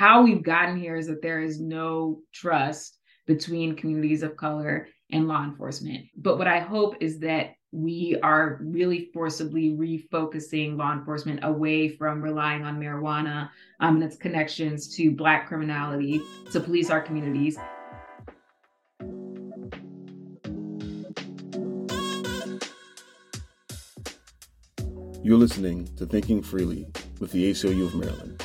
how we've gotten here is that there is no trust between communities of color and law enforcement. But what I hope is that we are really forcibly refocusing law enforcement away from relying on marijuana um, and its connections to Black criminality to police our communities. You're listening to Thinking Freely with the ACLU of Maryland,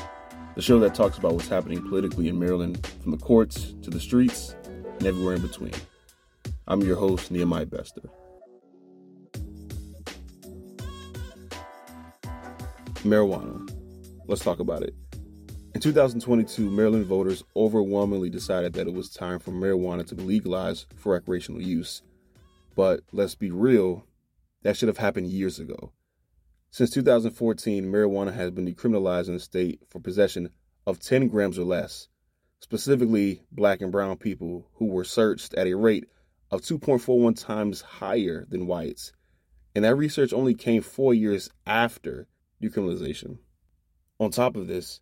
the show that talks about what's happening politically in Maryland from the courts to the streets and everywhere in between. I'm your host, Nehemiah Bester. Marijuana. Let's talk about it. In 2022, Maryland voters overwhelmingly decided that it was time for marijuana to be legalized for recreational use. But let's be real, that should have happened years ago. Since 2014, marijuana has been decriminalized in the state for possession of 10 grams or less, specifically black and brown people who were searched at a rate of 2.41 times higher than whites. And that research only came four years after decriminalization. On top of this,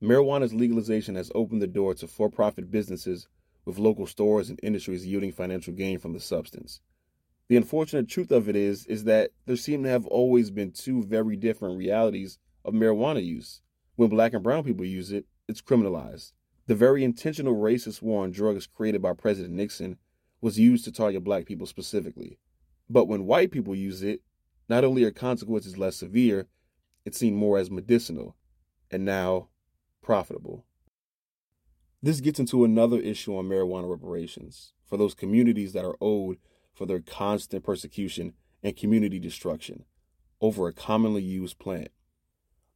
marijuana's legalization has opened the door to for profit businesses with local stores and industries yielding financial gain from the substance. The unfortunate truth of it is is that there seem to have always been two very different realities of marijuana use. When black and brown people use it, it's criminalized. The very intentional racist war on drugs created by President Nixon was used to target black people specifically. But when white people use it, not only are consequences less severe, it's seen more as medicinal and now profitable. This gets into another issue on marijuana reparations for those communities that are owed for their constant persecution and community destruction over a commonly used plant.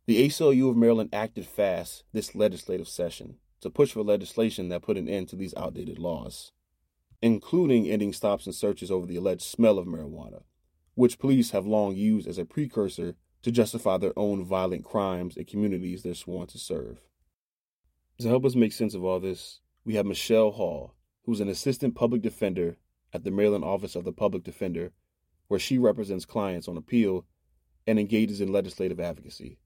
The ACLU of Maryland acted fast this legislative session to push for legislation that put an end to these outdated laws, including ending stops and searches over the alleged smell of marijuana, which police have long used as a precursor to justify their own violent crimes in communities they're sworn to serve. To help us make sense of all this, we have Michele Hall, who's an assistant public defender at the Maryland Office of the Public Defender, where she represents clients on appeal and engages in legislative advocacy,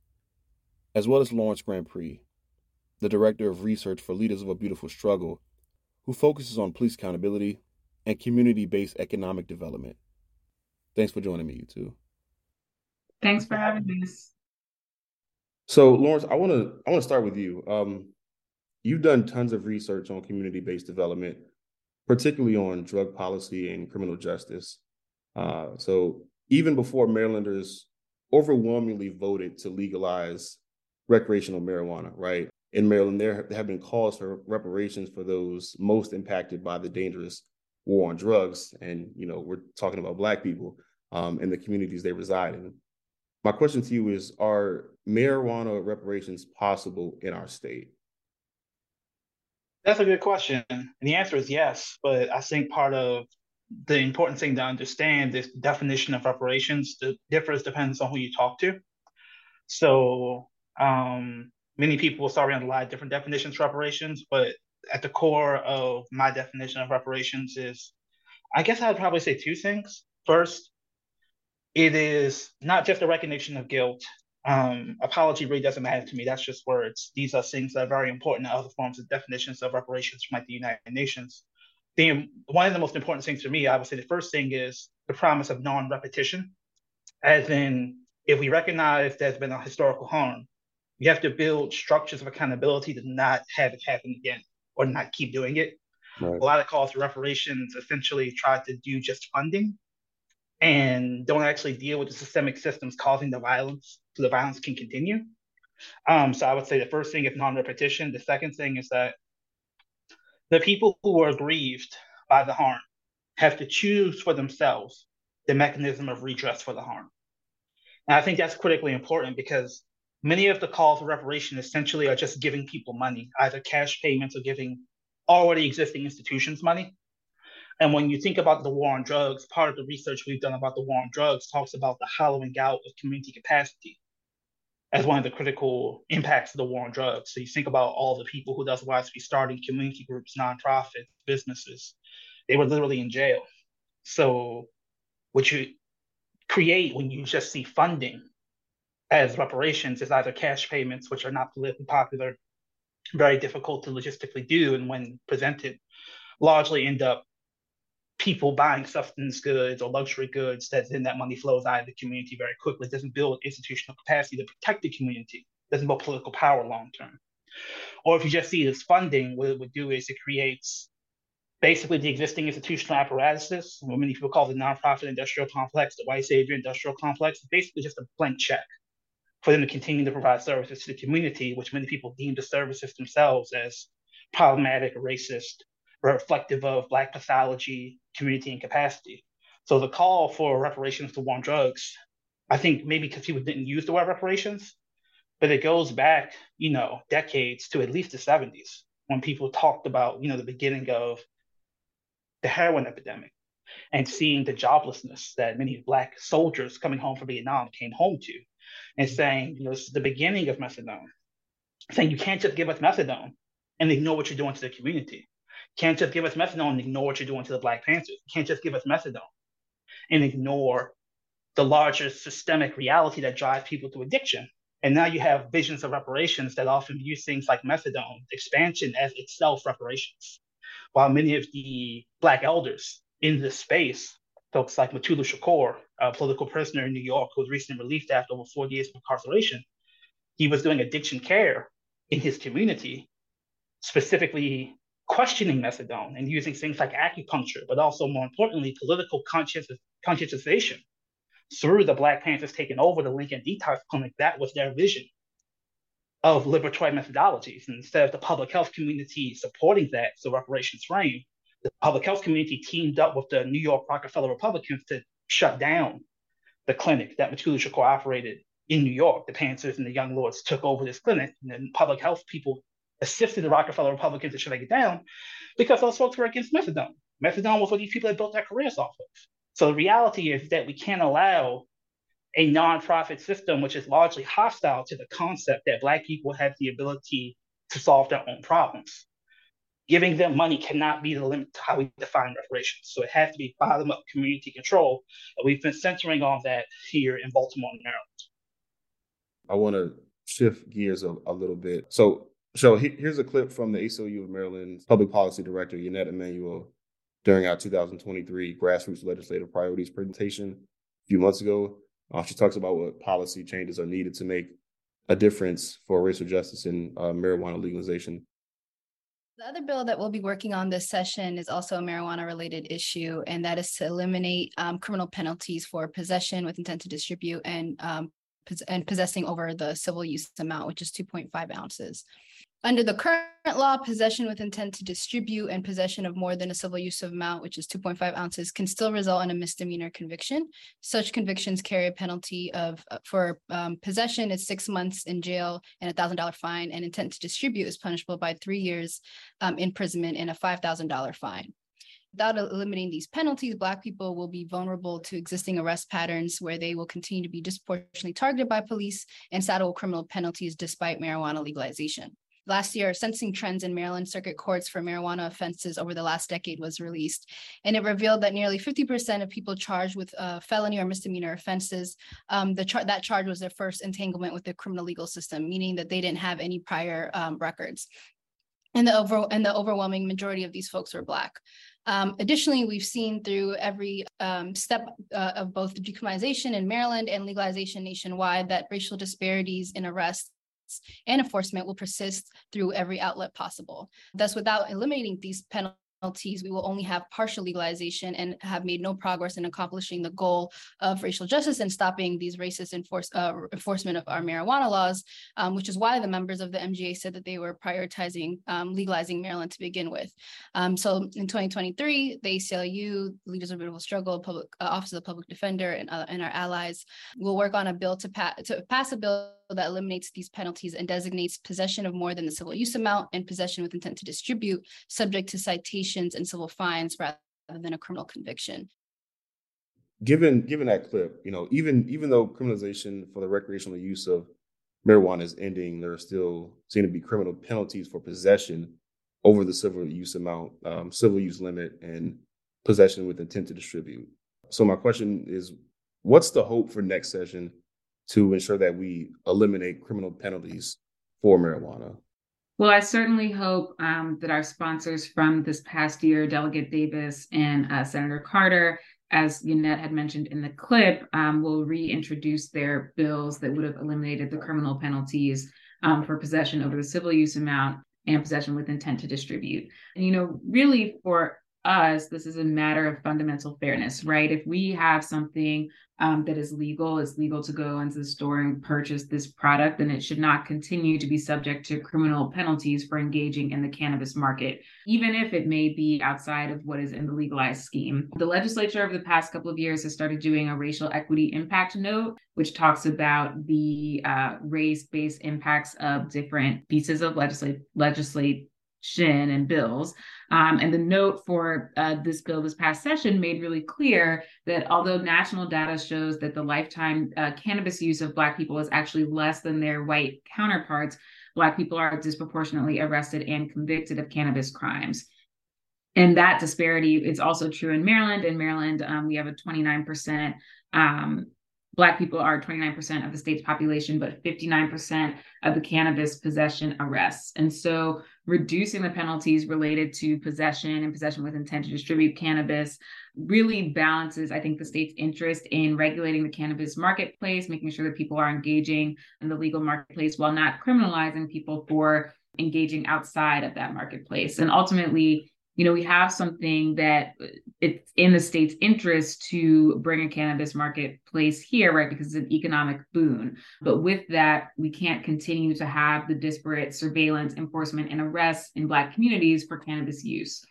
as well as Lawrence Grandpre, the Director of Research for Leaders of a Beautiful Struggle, who focuses on police accountability and community based economic development. Thanks for joining me, you two. Thanks for having us. So, Lawrence, I want to I want to start with you. Um, you've done tons of research on community-based development, particularly on drug policy and criminal justice. Uh, so, even before Marylanders overwhelmingly voted to legalize recreational marijuana, right? In Maryland, there have been calls for reparations for those most impacted by the dangerous war on drugs, and you know we're talking about Black people um, in the communities they reside in. My question to you is Are marijuana reparations possible in our state? That's a good question. And the answer is yes. But I think part of the important thing to understand is the definition of reparations the differs depends on who you talk to. So um, many people will start around a lot of different definitions for reparations, but at the core of my definition of reparations is I guess I'd probably say two things. First, it is not just a recognition of guilt. Um, apology really doesn't matter to me. That's just words. These are things that are very important in other forms of definitions of reparations from like the United Nations. The, one of the most important things for me, I would say the first thing is the promise of non-repetition. As in, if we recognize there's been a historical harm, we have to build structures of accountability to not have it happen again or not keep doing it. Right. A lot of calls for reparations essentially try to do just funding and don't actually deal with the systemic systems causing the violence so the violence can continue. Um, so I would say the first thing is non-repetition. The second thing is that the people who are aggrieved by the harm have to choose for themselves the mechanism of redress for the harm. And I think that's critically important because many of the calls for reparation essentially are just giving people money, either cash payments or giving already existing institutions money. And when you think about the war on drugs, part of the research we've done about the war on drugs talks about the hollowing out of community capacity as one of the critical impacts of the war on drugs. So you think about all the people who otherwise be starting community groups, nonprofits, businesses, they were literally in jail. So what you create when you just see funding as reparations is either cash payments, which are not politically popular, very difficult to logistically do, and when presented, largely end up people buying substance goods or luxury goods that then that money flows out of the community very quickly. It doesn't build institutional capacity to protect the community. It doesn't build political power long term. Or if you just see this funding, what it would do is it creates basically the existing institutional apparatuses, what many people call the nonprofit industrial complex, the white savior industrial complex, basically just a blank check for them to continue to provide services to the community, which many people deem the services themselves as problematic racist reflective of Black pathology, community, and capacity. So the call for reparations to war on drugs, I think maybe because people didn't use the word reparations, but it goes back, you know, decades to at least the 70s when people talked about, you know, the beginning of the heroin epidemic and seeing the joblessness that many Black soldiers coming home from Vietnam came home to and saying, you know, this is the beginning of methadone. Saying you can't just give us methadone and ignore what you're doing to the community. Can't just give us methadone and ignore what you're doing to the Black Panthers. You can't just give us methadone and ignore the larger systemic reality that drives people to addiction. And now you have visions of reparations that often use things like methadone expansion as itself reparations. While many of the Black elders in this space, folks like Mutulu Shakur, a political prisoner in New York who was recently released after over 40 years of incarceration, he was doing addiction care in his community, specifically questioning methadone and using things like acupuncture, but also more importantly, political conscientization through the Black Panthers taking over the Lincoln Detox Clinic. That was their vision of liberatory methodologies. And instead of the public health community supporting that, the reparations frame, the public health community teamed up with the New York Rockefeller Republicans to shut down the clinic that Mutulu Shakur operated in New York. The Panthers and the Young Lords took over this clinic, and then public health people assisted the Rockefeller Republicans to shut it down because those folks were against methadone. Methadone was what these people had built their careers off of. So the reality is that we can't allow a nonprofit system which is largely hostile to the concept that Black people have the ability to solve their own problems. Giving them money cannot be the limit to how we define reparations. So it has to be bottom up community control. And we've been centering on that here in Baltimore Maryland. I want to shift gears a, a little bit. So so here's a clip from the ACLU of Maryland Public Policy Director Yanet Amanuel during our 2023 Grassroots Legislative Priorities presentation a few months ago. Uh, she talks about what policy changes are needed to make a difference for racial justice in uh, marijuana legalization. The other bill that we'll be working on this session is also a marijuana related issue, and that is to eliminate um, criminal penalties for possession with intent to distribute and um, and possessing over the civil use amount, which is 2.5 ounces. Under the current law, possession with intent to distribute and possession of more than a civil use of amount, which is 2.5 ounces, can still result in a misdemeanor conviction. Such convictions carry a penalty of uh, for um, possession is six months in jail and a thousand dollar fine, and intent to distribute is punishable by three years um, imprisonment and a five thousand dollar fine. Without eliminating these penalties, Black people will be vulnerable to existing arrest patterns where they will continue to be disproportionately targeted by police and saddle criminal penalties despite marijuana legalization. Last year, sentencing trends in Maryland circuit courts for marijuana offenses over the last decade was released, and it revealed that nearly 50% of people charged with uh, felony or misdemeanor offenses, um, the char- that charge was their first entanglement with the criminal legal system, meaning that they didn't have any prior um, records. And the, over- and the overwhelming majority of these folks were Black. Um, additionally, we've seen through every um, step uh, of both decriminalization in Maryland and legalization nationwide that racial disparities in and enforcement will persist through every outlet possible. Thus, without eliminating these penalties, penalties, we will only have partial legalization and have made no progress in accomplishing the goal of racial justice and stopping these racist enforce, uh, enforcement of our marijuana laws, um, which is why the members of the MGA said that they were prioritizing um, legalizing Maryland to begin with. Um, so in 2023, the ACLU, Leaders of Beautiful Struggle, Public uh, Office of the Public Defender, and, uh, and our allies will work on a bill to, pa- to pass a bill that eliminates these penalties and designates possession of more than the civil use amount and possession with intent to distribute, subject to citations and civil fines rather than a criminal conviction. Given given that clip, you know, even even though criminalization for the recreational use of marijuana is ending, there are still seem to be criminal penalties for possession over the civil use amount, um, civil use limit, and possession with intent to distribute. So my question is, what's the hope for next session to ensure that we eliminate criminal penalties for marijuana? Well, I certainly hope um, that our sponsors from this past year, Delegate Davis and uh, Senator Carter, as Yanet had mentioned in the clip, um, will reintroduce their bills that would have eliminated the criminal penalties um, for possession over the civil use amount and possession with intent to distribute. And, you know, really for us, this is a matter of fundamental fairness, right? If we have something um, that is legal, it's legal to go into the store and purchase this product, then it should not continue to be subject to criminal penalties for engaging in the cannabis market, even if it may be outside of what is in the legalized scheme. The legislature over the past couple of years has started doing a racial equity impact note, which talks about the uh, race based impacts of different pieces of legislate legislate and bills. Um, and the note for uh, this bill this past session made really clear that although national data shows that the lifetime uh, cannabis use of Black people is actually less than their white counterparts, Black people are disproportionately arrested and convicted of cannabis crimes. And that disparity is also true in Maryland. In Maryland, um, we have a 29% um, Black people are 29% of the state's population, but 59% of the cannabis possession arrests. And so reducing the penalties related to possession and possession with intent to distribute cannabis really balances, I think, the state's interest in regulating the cannabis marketplace, making sure that people are engaging in the legal marketplace while not criminalizing people for engaging outside of that marketplace. And ultimately, you know, we have something that uh, it's in the state's interest to bring a cannabis marketplace here, right? Because it's an economic boon. But mm-hmm. with that, we can't continue to have the disparate surveillance, enforcement, and arrests in Black communities for cannabis use.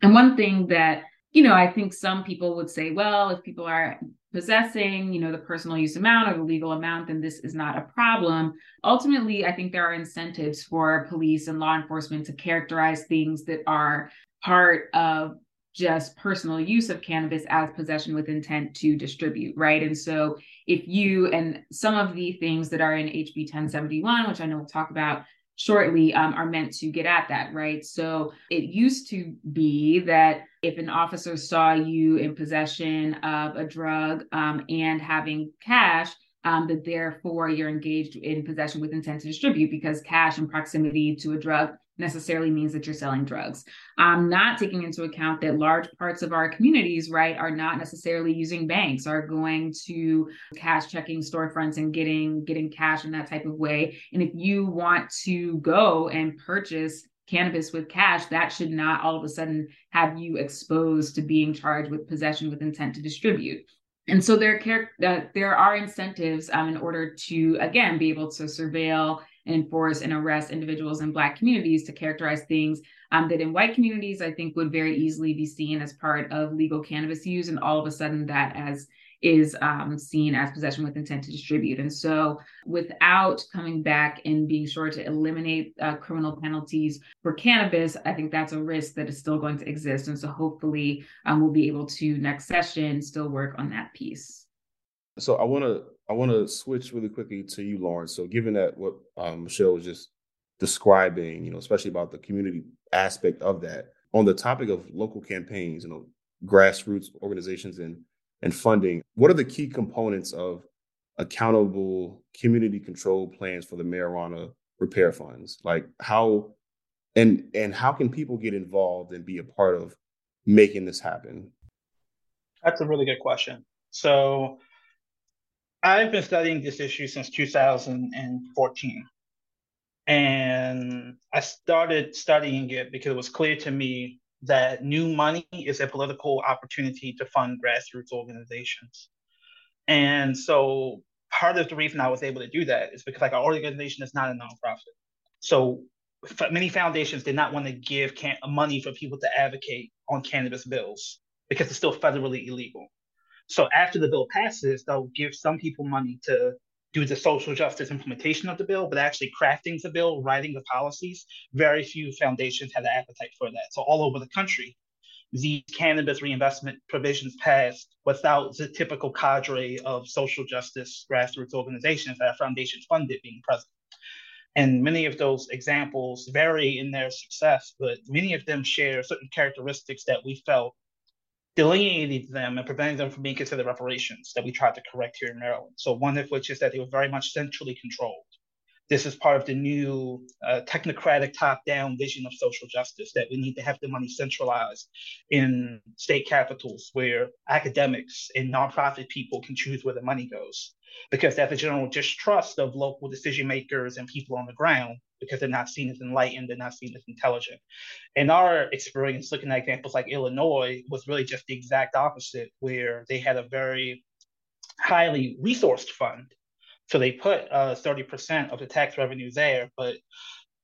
And one thing that you know, I think some people would say, well, if people are possessing, you know, the personal use amount or the legal amount, then this is not a problem. Ultimately, I think there are incentives for police and law enforcement to characterize things that are part of just personal use of cannabis as possession with intent to distribute, right? And so if you and some of the things that are in HB 1071, which I know we'll talk about shortly um, are meant to get at that, right? So it used to be that if an officer saw you in possession of a drug um, and having cash, um, that therefore you're engaged in possession with intent to distribute because cash and proximity to a drug necessarily means that you're selling drugs. I'm not taking into account that large parts of our communities, right, are not necessarily using banks, are going to cash checking storefronts and getting getting cash in that type of way. And if you want to go and purchase cannabis with cash, that should not all of a sudden have you exposed to being charged with possession with intent to distribute. And so there, uh, there are incentives um, in order to, again, be able to surveil and enforce and arrest individuals in Black communities to characterize things um, that in white communities, I think would very easily be seen as part of legal cannabis use. And all of a sudden, that as is um, seen as possession with intent to distribute. And so, without coming back and being sure to eliminate uh, criminal penalties for cannabis, I think that's a risk that is still going to exist. And so, hopefully, um, we'll be able to next session still work on that piece. So, I want to I want to switch really quickly to you, Lawrence. So, given that what um, Michele was just describing, you know, especially about the community aspect of that, on the topic of local campaigns, you know, grassroots organizations and and funding, what are the key components of accountable community control plans for the marijuana repair funds? Like how and and how can people get involved and be a part of making this happen? That's a really good question. So I've been studying this issue since 2014. And I started studying it because it was clear to me that new money is a political opportunity to fund grassroots organizations. And so part of the reason I was able to do that is because like our organization is not a nonprofit. So many foundations did not want to give can- money for people to advocate on cannabis bills because it's still federally illegal. So after the bill passes, they'll give some people money to do the social justice implementation of the bill, but actually crafting the bill, writing the policies, very few foundations had the appetite for that. So all over the country, these cannabis reinvestment provisions passed without the typical cadre of social justice grassroots organizations that are foundation funded being present. And many of those examples vary in their success, but many of them share certain characteristics that we felt delineating them and preventing them from being considered reparations that we tried to correct here in Maryland. So one of which is that they were very much centrally controlled. this is part of the new uh, technocratic top-down vision of social justice that we need to have the money centralized in state capitals where academics and nonprofit people can choose where the money goes because that's a general distrust of local decision makers and people on the ground because they're not seen as enlightened, they're not seen as intelligent. And our experience looking at examples like Illinois was really just the exact opposite, where they had a very highly resourced fund. So they put uh, 30% of the tax revenue there, but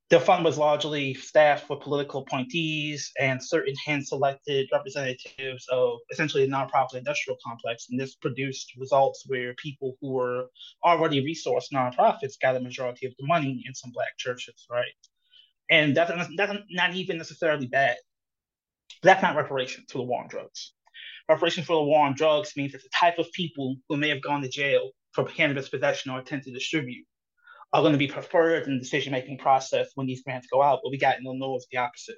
the fund was largely staffed with political appointees and certain hand-selected representatives of essentially a nonprofit industrial complex. And this produced results where people who were already resourced nonprofits got a majority of the money in some black churches, right? And that's, that's not even necessarily bad. That's not reparations for the war on drugs. Reparations for the war on drugs means that the type of people who may have gone to jail for cannabis possession or intent to distribute are going to be preferred in the decision making process when these grants go out. But we got in Illinois is the opposite.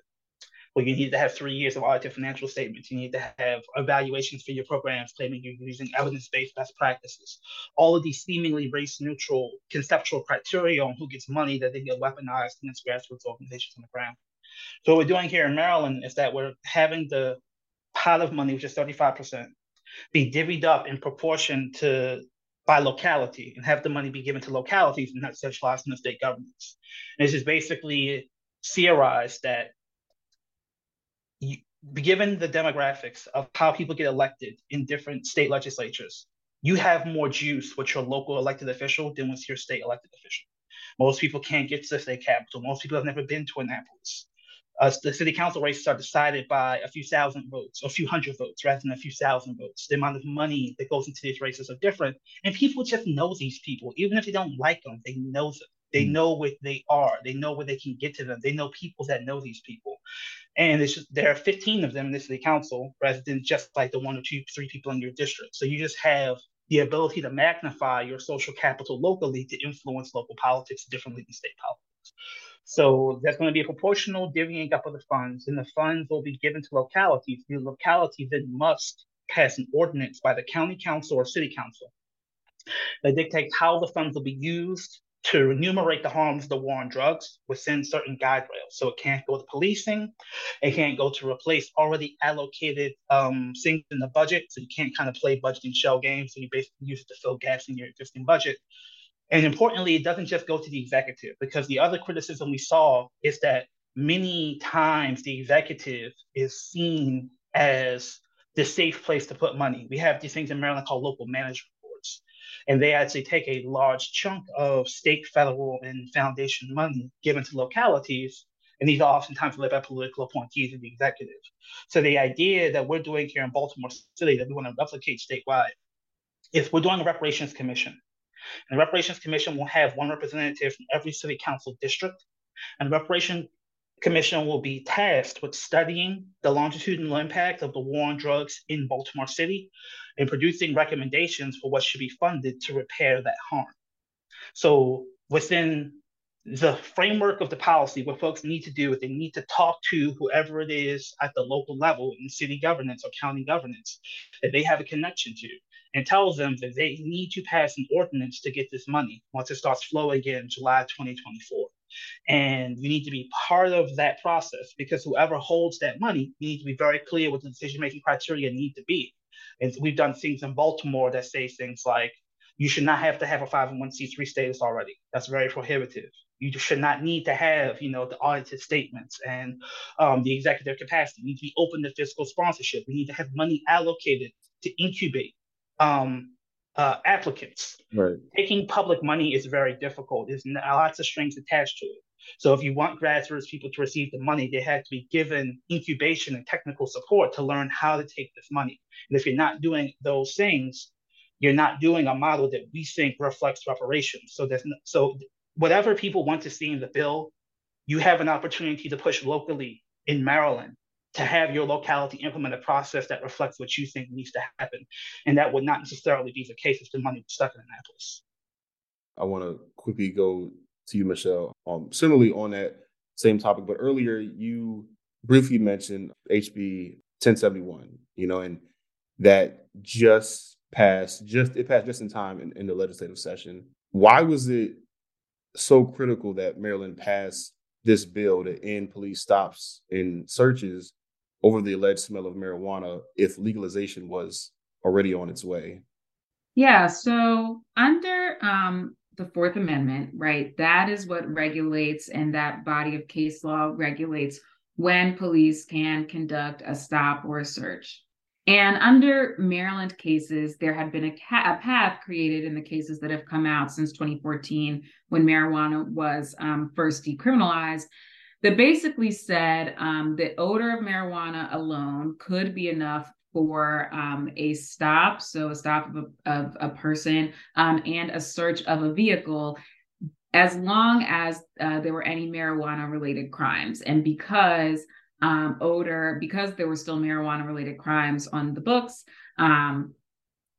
Well, you need to have three years of audited financial statements. You need to have evaluations for your programs claiming you're using evidence based best practices. All of these seemingly race neutral conceptual criteria on who gets money that they get weaponized against grassroots organizations on the ground. So, what we're doing here in Maryland is that we're having the pot of money, which is 35%, be divvied up in proportion to by locality and have the money be given to localities and not centralized in the state governments. And this is basically theorized that you, given the demographics of how people get elected in different state legislatures, you have more juice with your local elected official than with your state elected official. Most people can't get to the state capital. Most people have never been to Annapolis uh, the city council races are decided by a few thousand votes, or a few hundred votes, rather than a few thousand votes. The amount of money that goes into these races are different, and people just know these people, even if they don't like them. They know them. They mm. know what they are. They know where they can get to them. They know people that know these people, and it's just, there are 15 of them in the city council, rather than just like the one or two, three people in your district. So you just have the ability to magnify your social capital locally to influence local politics differently than state politics. So there's going to be a proportional divvying up of the funds, and the funds will be given to localities. The locality then must pass an ordinance by the county council or city council that dictates how the funds will be used to enumerate the harms of the war on drugs within certain guide rails. So it can't go to policing, it can't go to replace already allocated um, things in the budget. So you can't kind of play budgeting shell games. So you basically use it to fill gaps in your existing budget. And importantly, it doesn't just go to the executive because the other criticism we saw is that many times the executive is seen as the safe place to put money. We have these things in Maryland called local management boards, and they actually take a large chunk of state, federal, and foundation money given to localities. And these are oftentimes led by political appointees in the executive. So the idea that we're doing here in Baltimore City that we want to replicate statewide is we're doing a reparations commission and the Reparations Commission will have one representative from every city council district. And the Reparation Commission will be tasked with studying the longitudinal impact of the war on drugs in Baltimore City and producing recommendations for what should be funded to repair that harm. So within the framework of the policy, what folks need to do is they need to talk to whoever it is at the local level in city governance or county governance that they have a connection to and tells them that they need to pass an ordinance to get this money once it starts flowing in July 2024. And we need to be part of that process because whoever holds that money, we need to be very clear what the decision making criteria need to be. And we've done things in Baltimore that say things like, you should not have to have a 501c3 status already. That's very prohibitive. You should not need to have, you know, the audited statements and um, the executive capacity. We need to be open to fiscal sponsorship. We need to have money allocated to incubate um, uh, applicants. Right. Taking public money is very difficult. There's lots of strings attached to it. So if you want grassroots people to receive the money, they have to be given incubation and technical support to learn how to take this money. And if you're not doing those things, you're not doing a model that we think reflects reparations. So there's no, so whatever people want to see in the bill, you have an opportunity to push locally in Maryland to have your locality implement a process that reflects what you think needs to happen. And that would not necessarily be the case if the money was stuck in Annapolis. I want to quickly go to you, Michele. Um, similarly on that same topic, but earlier you briefly mentioned HB 1071, you know, and that just passed, just it passed just in time in, in the legislative session. Why was it so critical that Maryland passed this bill to end police stops and searches over the alleged smell of marijuana if legalization was already on its way? Yeah, so under um, the Fourth Amendment, right, that is what regulates, and that body of case law regulates when police can conduct a stop or a search. And under Maryland cases, there had been a, ca- a, path created in the cases that have come out since 2014 when marijuana was um, first decriminalized that basically said um, the odor of marijuana alone could be enough for um, a stop, so a stop of a, of a person um, and a search of a vehicle, as long as uh, there were any marijuana related crimes. And because um, odor, because there were still marijuana related crimes on the books, um,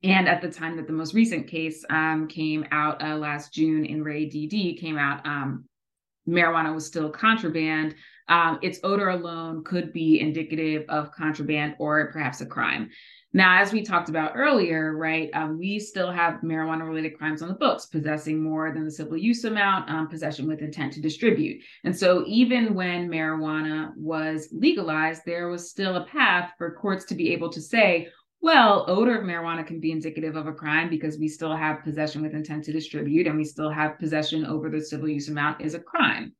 and at the time that the most recent case um, came out uh, last June in re D.D. came out, um, marijuana was still contraband, um, its odor alone could be indicative of contraband or perhaps a crime. Now, as we talked about earlier, right, um, we still have marijuana related crimes on the books, possessing more than the civil use amount, um, possession with intent to distribute. And so, even when marijuana was legalized, there was still a path for courts to be able to say, well, odor of marijuana can be indicative of a crime because we still have possession with intent to distribute and we still have possession over the civil use amount is a crime.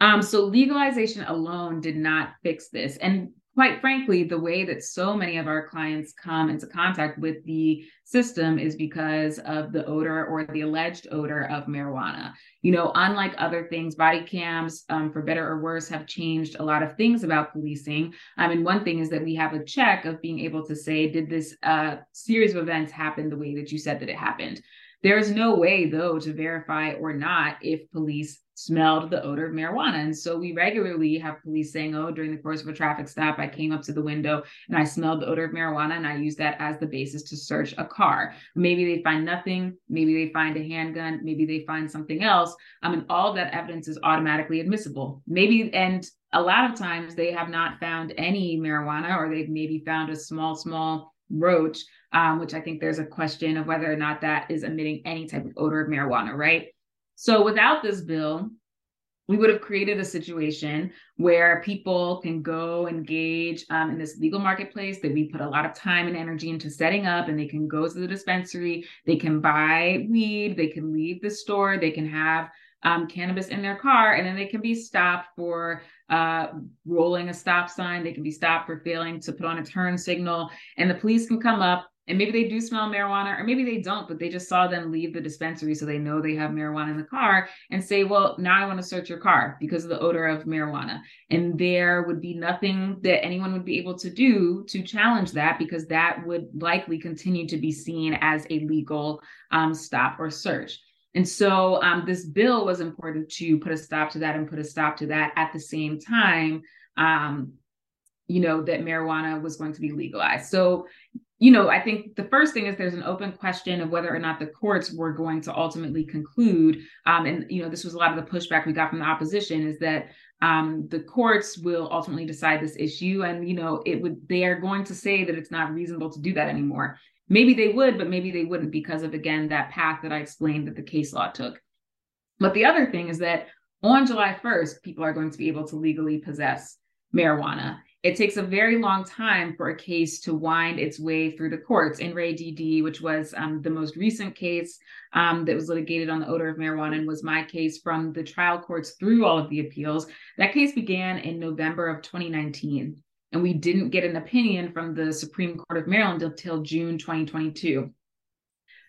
Um, so legalization alone did not fix this. And quite frankly, the way that so many of our clients come into contact with the system is because of the odor or the alleged odor of marijuana. You know, unlike other things, body cams, um, for better or worse, have changed a lot of things about policing. I mean, one thing is that we have a check of being able to say, did this uh, series of events happen the way that you said that it happened? There is no way, though, to verify or not if police smelled the odor of marijuana. And so we regularly have police saying, oh, during the course of a traffic stop, I came up to the window and I smelled the odor of marijuana and I used that as the basis to search a car. Maybe they find nothing. Maybe they find a handgun. Maybe they find something else. I mean, all that evidence is automatically admissible. Maybe, and a lot of times they have not found any marijuana or they've maybe found a small, small roach, um, which I think there's a question of whether or not that is emitting any type of odor of marijuana, right? So without this bill, we would have created a situation where people can go engage um, in this legal marketplace that we put a lot of time and energy into setting up and they can go to the dispensary they can buy weed they can leave the store they can have um, cannabis in their car and then they can be stopped for uh, rolling a stop sign they can be stopped for failing to put on a turn signal and the police can come up and maybe they do smell marijuana or maybe they don't but they just saw them leave the dispensary so they know they have marijuana in the car and say well now i want to search your car because of the odor of marijuana. And there would be nothing that anyone would be able to do to challenge that because that would likely continue to be seen as a legal um, stop or search. And so um, this bill was important to put a stop to that and put a stop to that at the same time um, you know that marijuana was going to be legalized. So you know, I think the first thing is there's an open question of whether or not the courts were going to ultimately conclude. Um, and, you know, this was a lot of the pushback we got from the opposition is that um, the courts will ultimately decide this issue. And, you know, it would, they are going to say that it's not reasonable to do that anymore. Maybe they would, but maybe they wouldn't because of, again, that path that I explained that the case law took. But the other thing is that on July 1st, people are going to be able to legally possess marijuana it takes a very long time for a case to wind its way through the courts. In re D.D., which was um, the most recent case um, that was litigated on the odor of marijuana and was my case from the trial courts through all of the appeals, that case began in November of 2019. And we didn't get an opinion from the Supreme Court of Maryland until June 2022.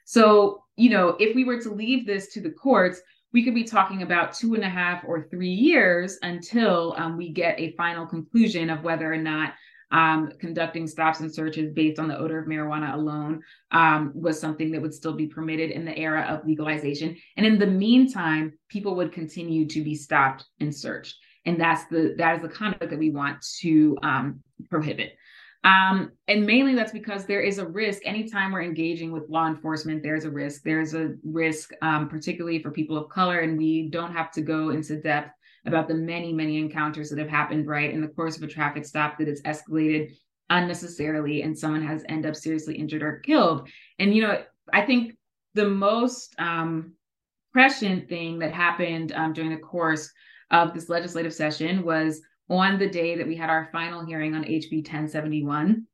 So, you know, if we were to leave this to the courts, we could be talking about two and a half or three years until um, we get a final conclusion of whether or not um, conducting stops and searches based on the odor of marijuana alone um, was something that would still be permitted in the era of legalization. And in the meantime, people would continue to be stopped and searched. And that's the that is the conduct that we want to um, prohibit. Um, and mainly that's because there is a risk anytime we're engaging with law enforcement, there's a risk. There's a risk, um, particularly for people of color, and we don't have to go into depth about the many, many encounters that have happened right in the course of a traffic stop that it's escalated unnecessarily and someone has end up seriously injured or killed. And you know, I think the most um, prescient thing that happened um, during the course of this legislative session was on the day that we had our final hearing on HB 1071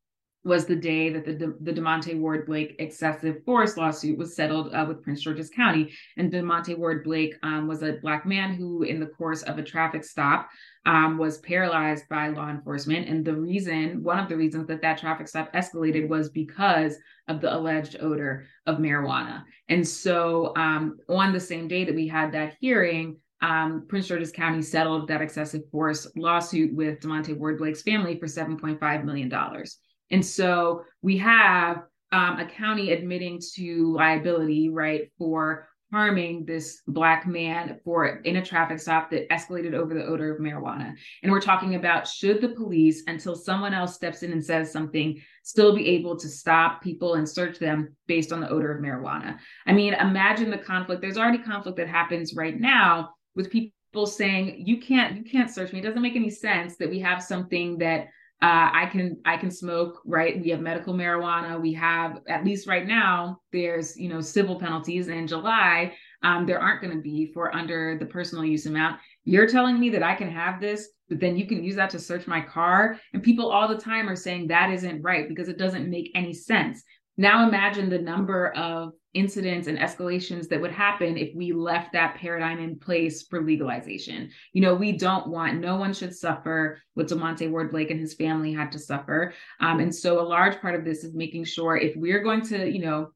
was the day that the the Demonte Ward Blake excessive force lawsuit was settled uh, with Prince George's County. And Demonte Ward Blake um, was a black man who, in the course of a traffic stop, um, was paralyzed by law enforcement. And the reason, one of the reasons that that traffic stop escalated was because of the alleged odor of marijuana. And so, um, on the same day that we had that hearing, um, Prince George's County settled that excessive force lawsuit with Demonte Ward Blake's family for $7.5 million. And so we have um, a county admitting to liability, right, for harming this black man for in a traffic stop that escalated over the odor of marijuana. And we're talking about should the police, until someone else steps in and says something, still be able to stop people and search them based on the odor of marijuana. I mean, imagine the conflict. There's already conflict that happens right now with people saying you can't you can't search me. It doesn't make any sense that we have something that uh, I can I can smoke, right? We have medical marijuana. We have at least right now. There's you know civil penalties in July. Um, there aren't going to be for under the personal use amount. You're telling me that I can have this, but then you can use that to search my car. And people all the time are saying that isn't right because it doesn't make any sense. Now imagine the number of incidents and escalations that would happen if we left that paradigm in place for legalization. You know, we don't want, no one should suffer what Demonte Ward Blake and his family had to suffer. Um, and so a large part of this is making sure if we're going to, you know,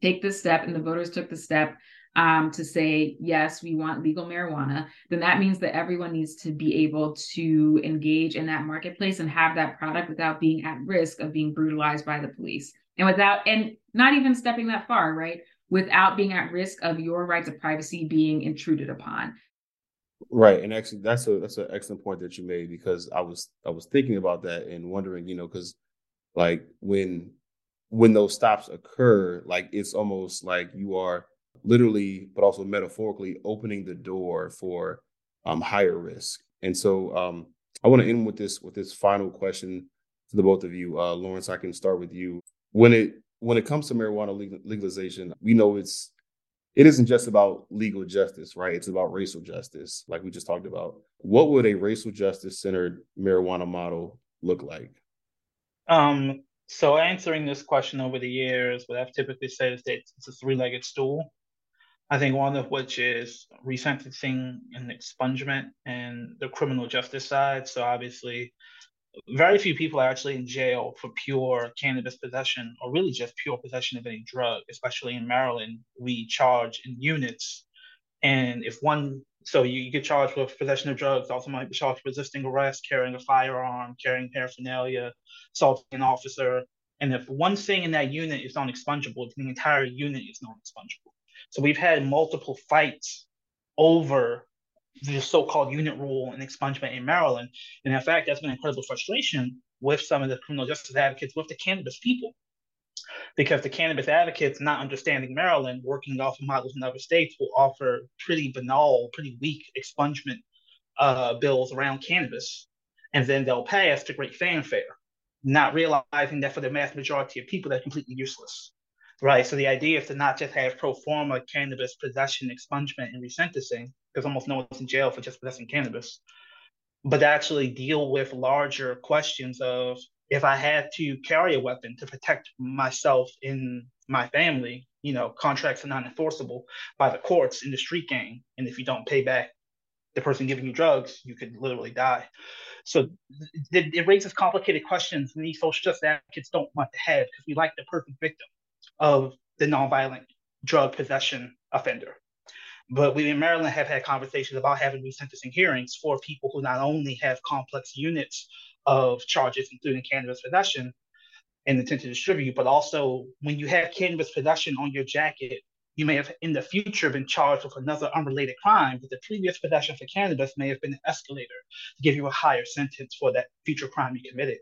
take this step and the voters took the step um, to say, yes, we want legal marijuana, then that means that everyone needs to be able to engage in that marketplace and have that product without being at risk of being brutalized by the police and without and not even stepping that far right without being at risk of your rights of privacy being intruded upon. Right and actually that's a that's an excellent point that you made because i was i was thinking about that and wondering you know because like when when those stops occur like it's almost like you are literally but also metaphorically opening the door for um higher risk. And so um i want to end with this with this final question to the both of you. Uh lawrence i can start with you. When it when it comes to marijuana legalization, we know it's it isn't just about legal justice, right? It's about racial justice, like we just talked about. What would a racial justice centered marijuana model look like? Um, so answering this question over the years, what I've typically said is that it's a three-legged stool. I think one of which is resentencing and expungement and the criminal justice side. So obviously very few people are actually in jail for pure cannabis possession or really just pure possession of any drug, especially in Maryland. We charge in units. And if one, so you get charged with possession of drugs, also might be charged with resisting arrest, carrying a firearm, carrying paraphernalia, assaulting an officer. And if one thing in that unit is non expungable, the entire unit is non expungable. So we've had multiple fights over the so-called unit rule and expungement in Maryland. And in fact, that's been incredible frustration with some of the criminal justice advocates, with the cannabis people, because the cannabis advocates, not understanding Maryland, working off of models in other states, will offer pretty banal, pretty weak expungement uh, bills around cannabis, and then they'll pass to great fanfare, not realizing that for the mass majority of people, they're completely useless. Right. So the idea is to not just have pro forma cannabis possession, expungement, and resentencing, because almost no one's in jail for just possessing cannabis, but to actually deal with larger questions of if I had to carry a weapon to protect myself and my family, you know, contracts are not enforceable by the courts in the street gang. And if you don't pay back the person giving you drugs, you could literally die. So it, it raises complicated questions, and these social justice advocates don't want to have because we like the perfect victim of the nonviolent drug possession offender. But we in Maryland have had conversations about having resentencing hearings for people who not only have complex units of charges, including cannabis possession and intent to distribute, but also when you have cannabis possession on your jacket, you may have in the future been charged with another unrelated crime, but the previous possession for cannabis may have been an escalator to give you a higher sentence for that future crime you committed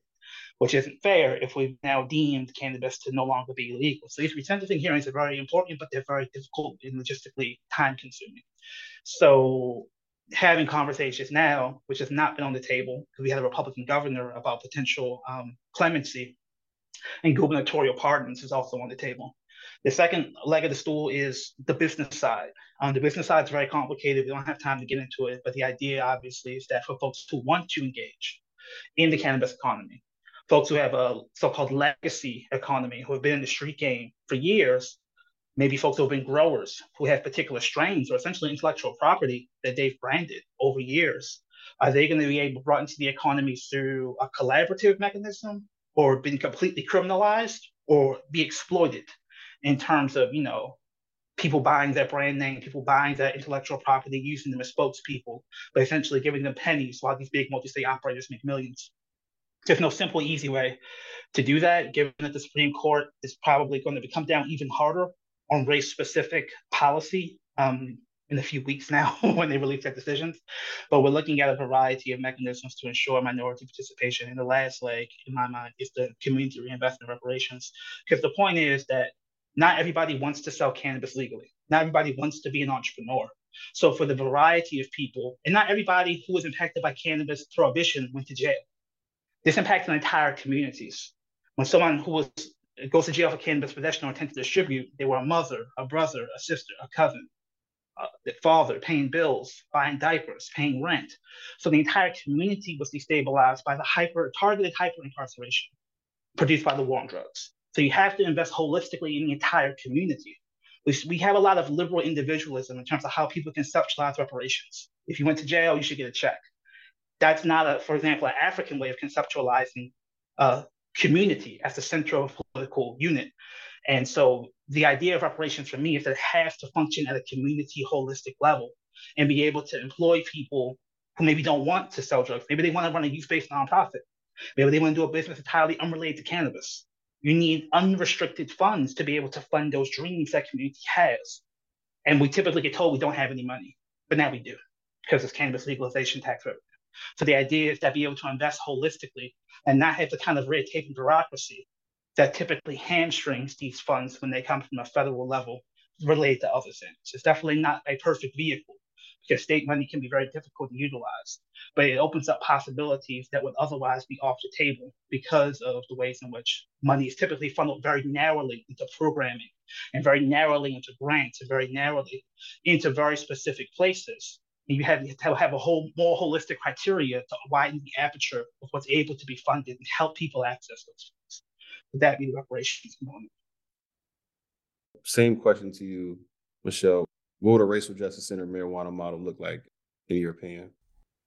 which isn't fair if we've now deemed cannabis to no longer be illegal. So these resentencing hearings are very important, but they're very difficult and logistically time consuming. So having conversations now, which has not been on the table, because we had a Republican governor about potential um, clemency and gubernatorial pardons is also on the table. The second leg of the stool is the business side. Um, the business side is very complicated. We don't have time to get into it, but the idea obviously is that for folks who want to engage in the cannabis economy, folks who have a so-called legacy economy, who have been in the street game for years, maybe folks who have been growers who have particular strains or essentially intellectual property that they've branded over years. Are they going to be able brought into the economy through a collaborative mechanism or been completely criminalized or be exploited in terms of, you know, people buying their brand name, people buying their intellectual property, using them as spokespeople, but essentially giving them pennies while these big multi-state operators make millions. There's no simple, easy way to do that, given that the Supreme Court is probably going to become down even harder on race-specific policy um, in a few weeks now when they release their decisions. But we're looking at a variety of mechanisms to ensure minority participation. And the last leg, in my mind, is the community reinvestment reparations. Because the point is that not everybody wants to sell cannabis legally. Not everybody wants to be an entrepreneur. So for the variety of people, and not everybody who was impacted by cannabis prohibition went to jail. This impacted entire communities. When someone who was goes to jail for cannabis possession or intent to distribute, they were a mother, a brother, a sister, a cousin, uh, the father paying bills, buying diapers, paying rent. So the entire community was destabilized by the hyper targeted hyper incarceration produced by the war on drugs. So you have to invest holistically in the entire community. We, we have a lot of liberal individualism in terms of how people conceptualize reparations. If you went to jail, you should get a check. That's not a, for example, an African way of conceptualizing uh, community as the central political unit. And so the idea of reparations for me is that it has to function at a community holistic level and be able to employ people who maybe don't want to sell drugs. Maybe they want to run a youth-based nonprofit. Maybe they want to do a business entirely unrelated to cannabis. You need unrestricted funds to be able to fund those dreams that community has. And we typically get told we don't have any money, but now we do because it's cannabis legalization tax revenue. So the idea is to be able to invest holistically and not have the kind of red tape and bureaucracy that typically hamstrings these funds when they come from a federal level related to other things. It's definitely not a perfect vehicle because state money can be very difficult to utilize, but it opens up possibilities that would otherwise be off the table because of the ways in which money is typically funneled very narrowly into programming and very narrowly into grants and very narrowly into very specific places you have to have a whole more holistic criteria to widen the aperture of what's able to be funded and help people access those funds. Would that be the reparations component? Same question to you, Michele. What would a racial justice center marijuana model look like, in your opinion?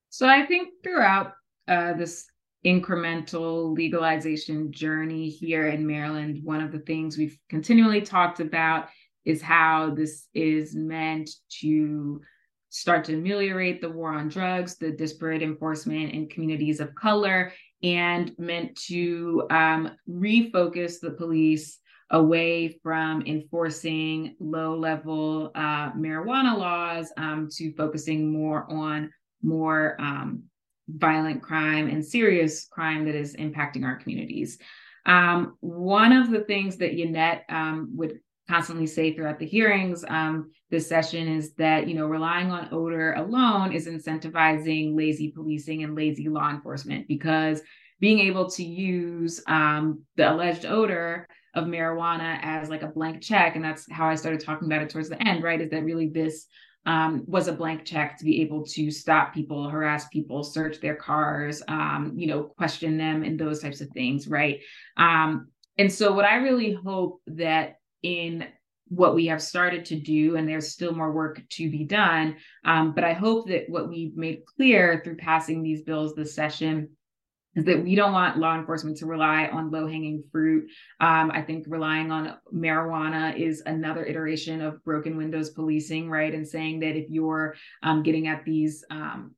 So I think throughout uh, this incremental legalization journey here in Maryland, one of the things we've continually talked about is how this is meant to start to ameliorate the war on drugs, the disparate enforcement in communities of color, and meant to um, refocus the police away from enforcing low level uh, marijuana laws um, to focusing more on more um, violent crime and serious crime that is impacting our communities. Um, one of the things that Yanet um, would constantly say throughout the hearings um, this session is that you know relying on odor alone is incentivizing lazy policing and lazy law enforcement because being able to use um, the alleged odor of marijuana as like a blank check and that's how i started talking about it towards the end right is that really this um, was a blank check to be able to stop people harass people search their cars um, you know question them and those types of things right? Um, and so what i really hope that in what we have started to do, and there's still more work to be done. Um, but I hope that what we've made clear through passing these bills this session is that we don't want law enforcement to rely on low hanging fruit. Um, I think relying on marijuana is another iteration of broken windows policing, right? And saying that if you're um, getting at these um,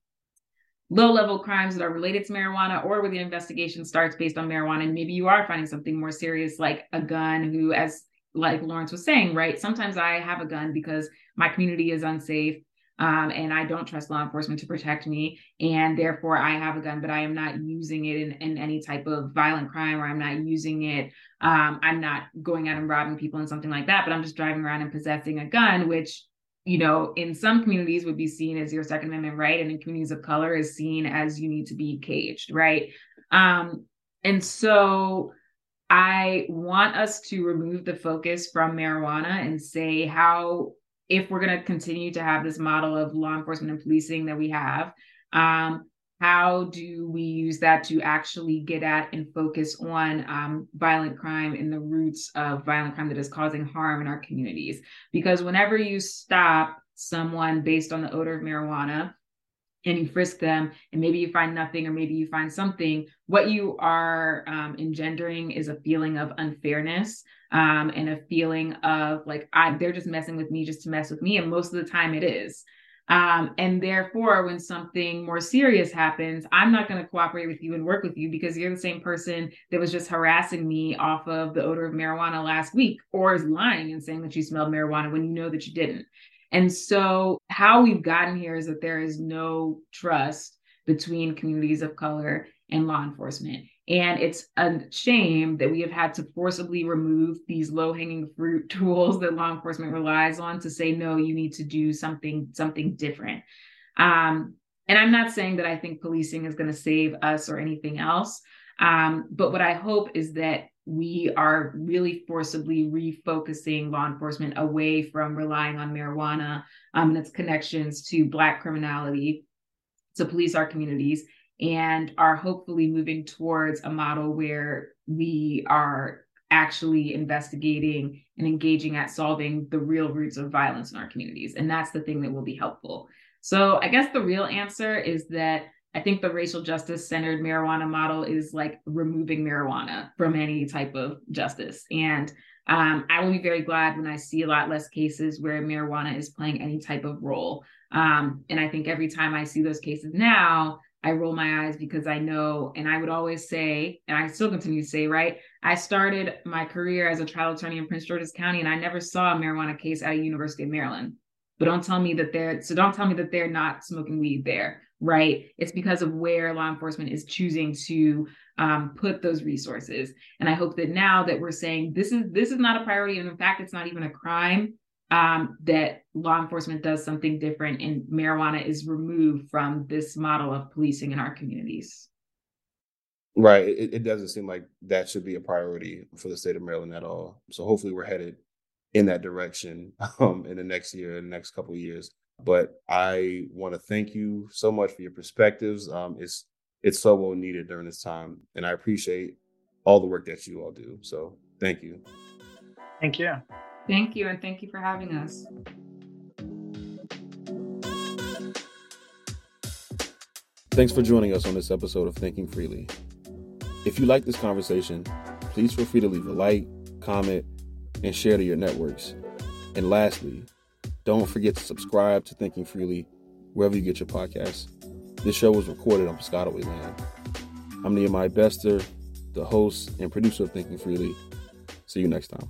low level crimes that are related to marijuana or where the investigation starts based on marijuana and maybe you are finding something more serious like a gun who as like Lawrence was saying, right? Sometimes I have a gun because my community is unsafe. Um, and I don't trust law enforcement to protect me, and therefore I have a gun, but I am not using it in, in any type of violent crime, or I'm not using it. Um, I'm not going out and robbing people and something like that, but I'm just driving around and possessing a gun, which you know, in some communities would be seen as your Second Amendment right, and in communities of color is seen as you need to be caged, right? Um, and so I want us to remove the focus from marijuana and say how, if we're going to continue to have this model of law enforcement and policing that we have, um, how do we use that to actually get at and focus on um, violent crime and the roots of violent crime that is causing harm in our communities? Because whenever you stop someone based on the odor of marijuana, and you frisk them and maybe you find nothing or maybe you find something what you are um, engendering is a feeling of unfairness um, and a feeling of like I, they're just messing with me just to mess with me and most of the time it is. Um, and therefore when something more serious happens i'm not going to cooperate with you and work with you because you're the same person that was just harassing me off of the odor of marijuana last week or is lying and saying that you smelled marijuana when you know that you didn't and so, how we've gotten here is that there is no trust between communities of color and law enforcement. And it's a shame that we have had to forcibly remove these low hanging fruit tools that law enforcement relies on to say, no, you need to do something, something different. Um, and I'm not saying that I think policing is going to save us or anything else. Um, but what I hope is that we are really forcibly refocusing law enforcement away from relying on marijuana um, and its connections to Black criminality to police our communities and are hopefully moving towards a model where we are actually investigating and engaging at solving the real roots of violence in our communities. And that's the thing that will be helpful. So I guess the real answer is that I think the racial justice centered marijuana model is like removing marijuana from any type of justice. And um, I will be very glad when I see a lot less cases where marijuana is playing any type of role. Um, and I think every time I see those cases now, I roll my eyes because I know, and I would always say, and I still continue to say, right? I started my career as a trial attorney in Prince George's County, and I never saw a marijuana case at a University of Maryland. But don't tell me that they're so don't tell me that they're not smoking weed there right? It's because of where law enforcement is choosing to um, put those resources. And I hope that now that we're saying this is this is not a priority, and in fact, it's not even a crime, um, that law enforcement does something different, and marijuana is removed from this model of policing in our communities. Right. It, it doesn't seem like that should be a priority for the state of Maryland at all. So hopefully, we're headed in that direction um, in the next year, in the next couple of years. But I want to thank you so much for your perspectives. Um, it's it's so well needed during this time, and I appreciate all the work that you all do. So thank you. Thank you. Thank you, and thank you for having us. Thanks for joining us on this episode of Thinking Freely. If you like this conversation, please feel free to leave a like, comment, and share to your networks. And lastly, don't forget to subscribe to Thinking Freely wherever you get your podcasts. This show was recorded on Piscataway land. I'm Nehemiah Bester, the host and producer of Thinking Freely. See you next time.